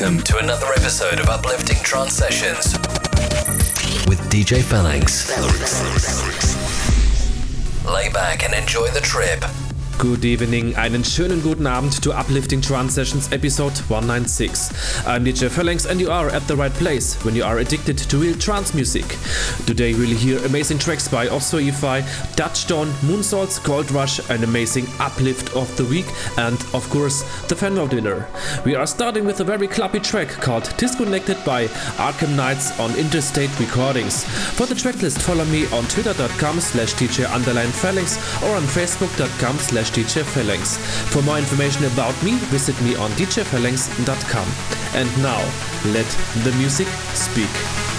welcome to another episode of Uplifting Trance Sessions with DJ Phalanx. Lay back and enjoy the trip. Good evening, einen schönen guten Abend to Uplifting Trance Sessions episode 196. I'm DJ Phalanx and you are at the right place when you are addicted to real trance music. Today we'll hear amazing tracks by Ozo Effy, Touchdown, Moonsouls, Cold Rush, an amazing uplift of the week, and of course the Fender dinner. We are starting with a very clubby track called Disconnected by Arkham Knights on Interstate Recordings. For the tracklist follow me on twitter.com slash underline Phalanx or on facebook.com slash Phalanx. For more information about me, visit me on djphalanx.com. And now, let the music speak.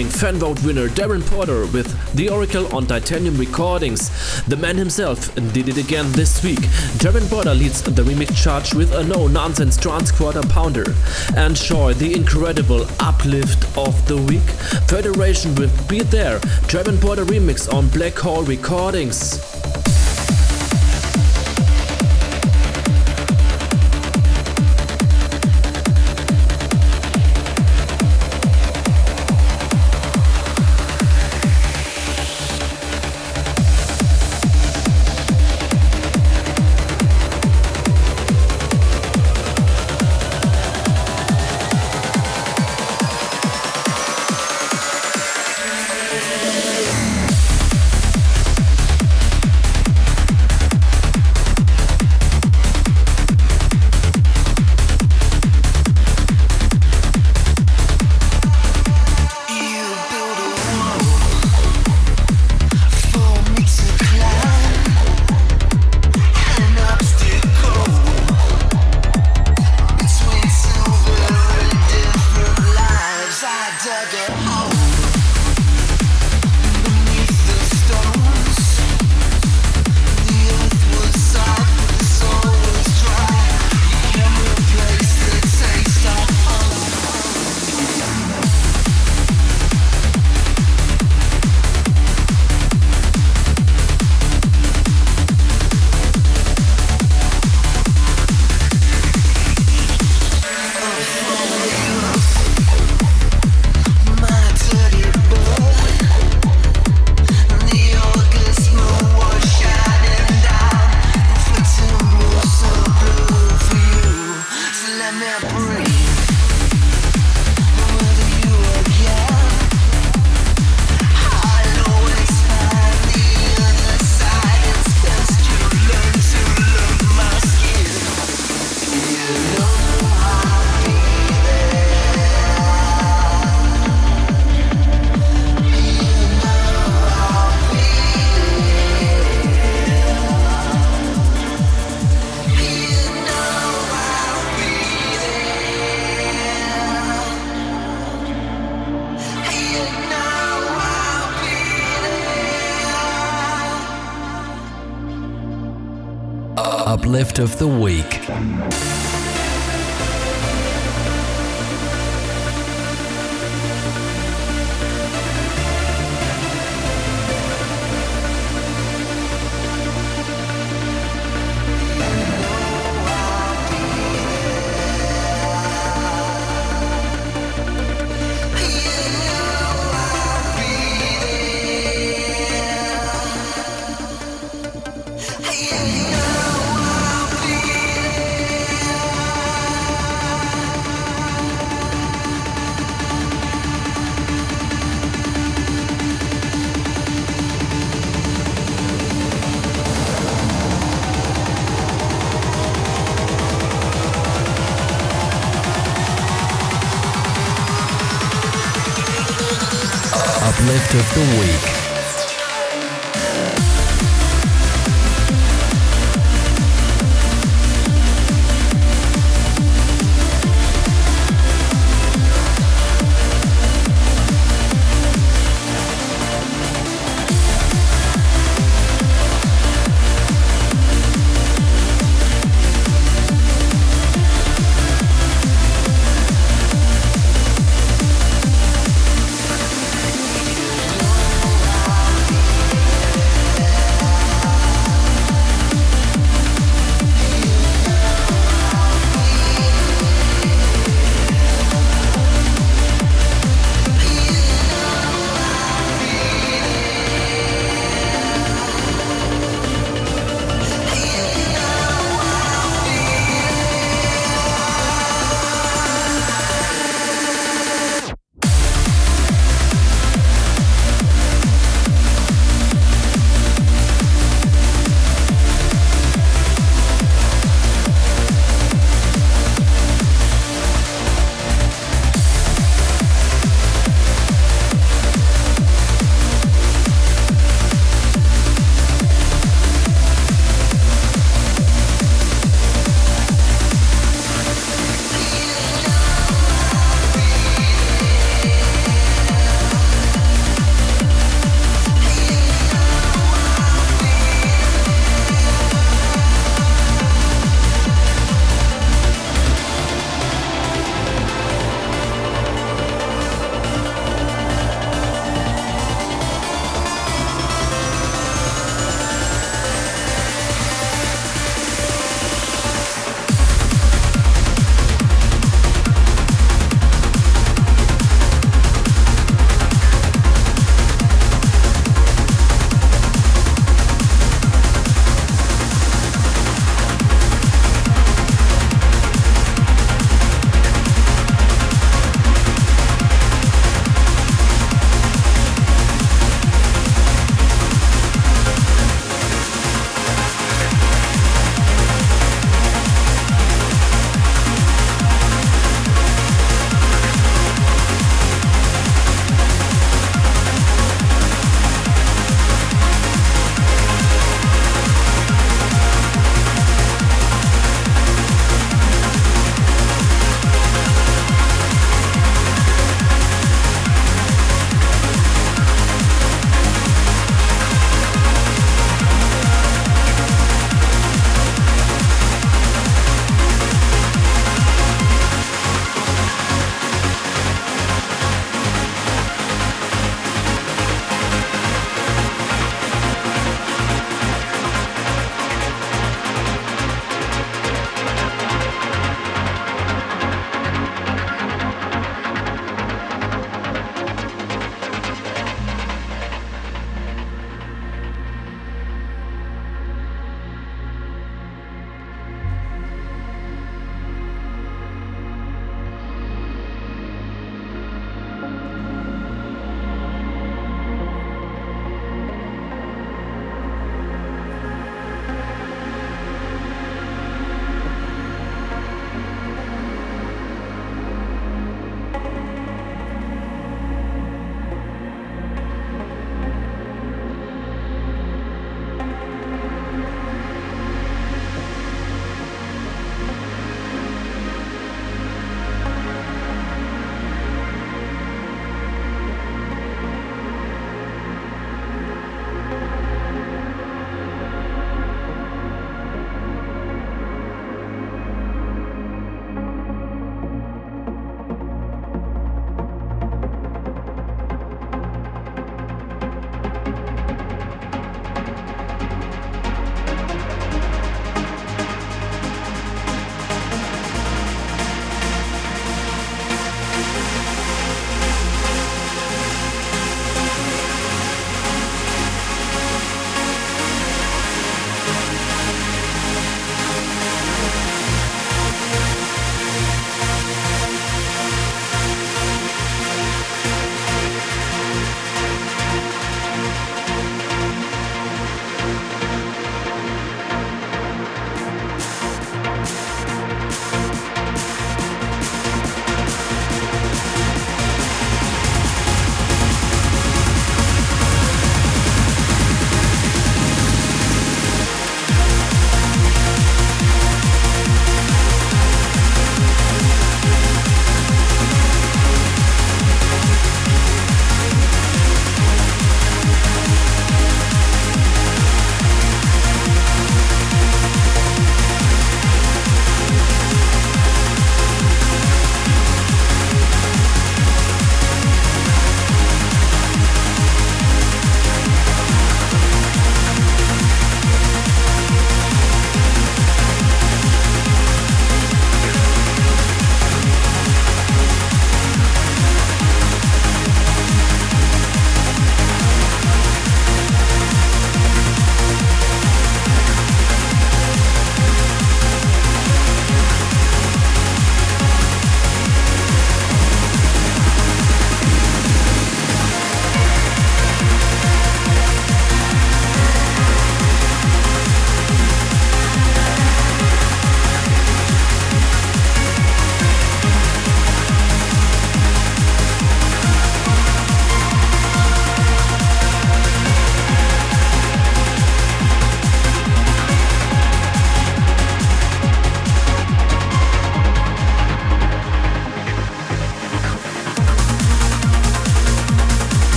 The stunning fan vote winner Darren Porter with The Oracle on Tytanium Recordings. The man himself did it again this week. Darren Porter leads the remix charge with a no nonsense trance quarter pounder. And Enjoy the incredible uplift of the week. Federation with Be There, Darren Porter remix on Black Hole Recordings. Of the Week. Uplift of the Week.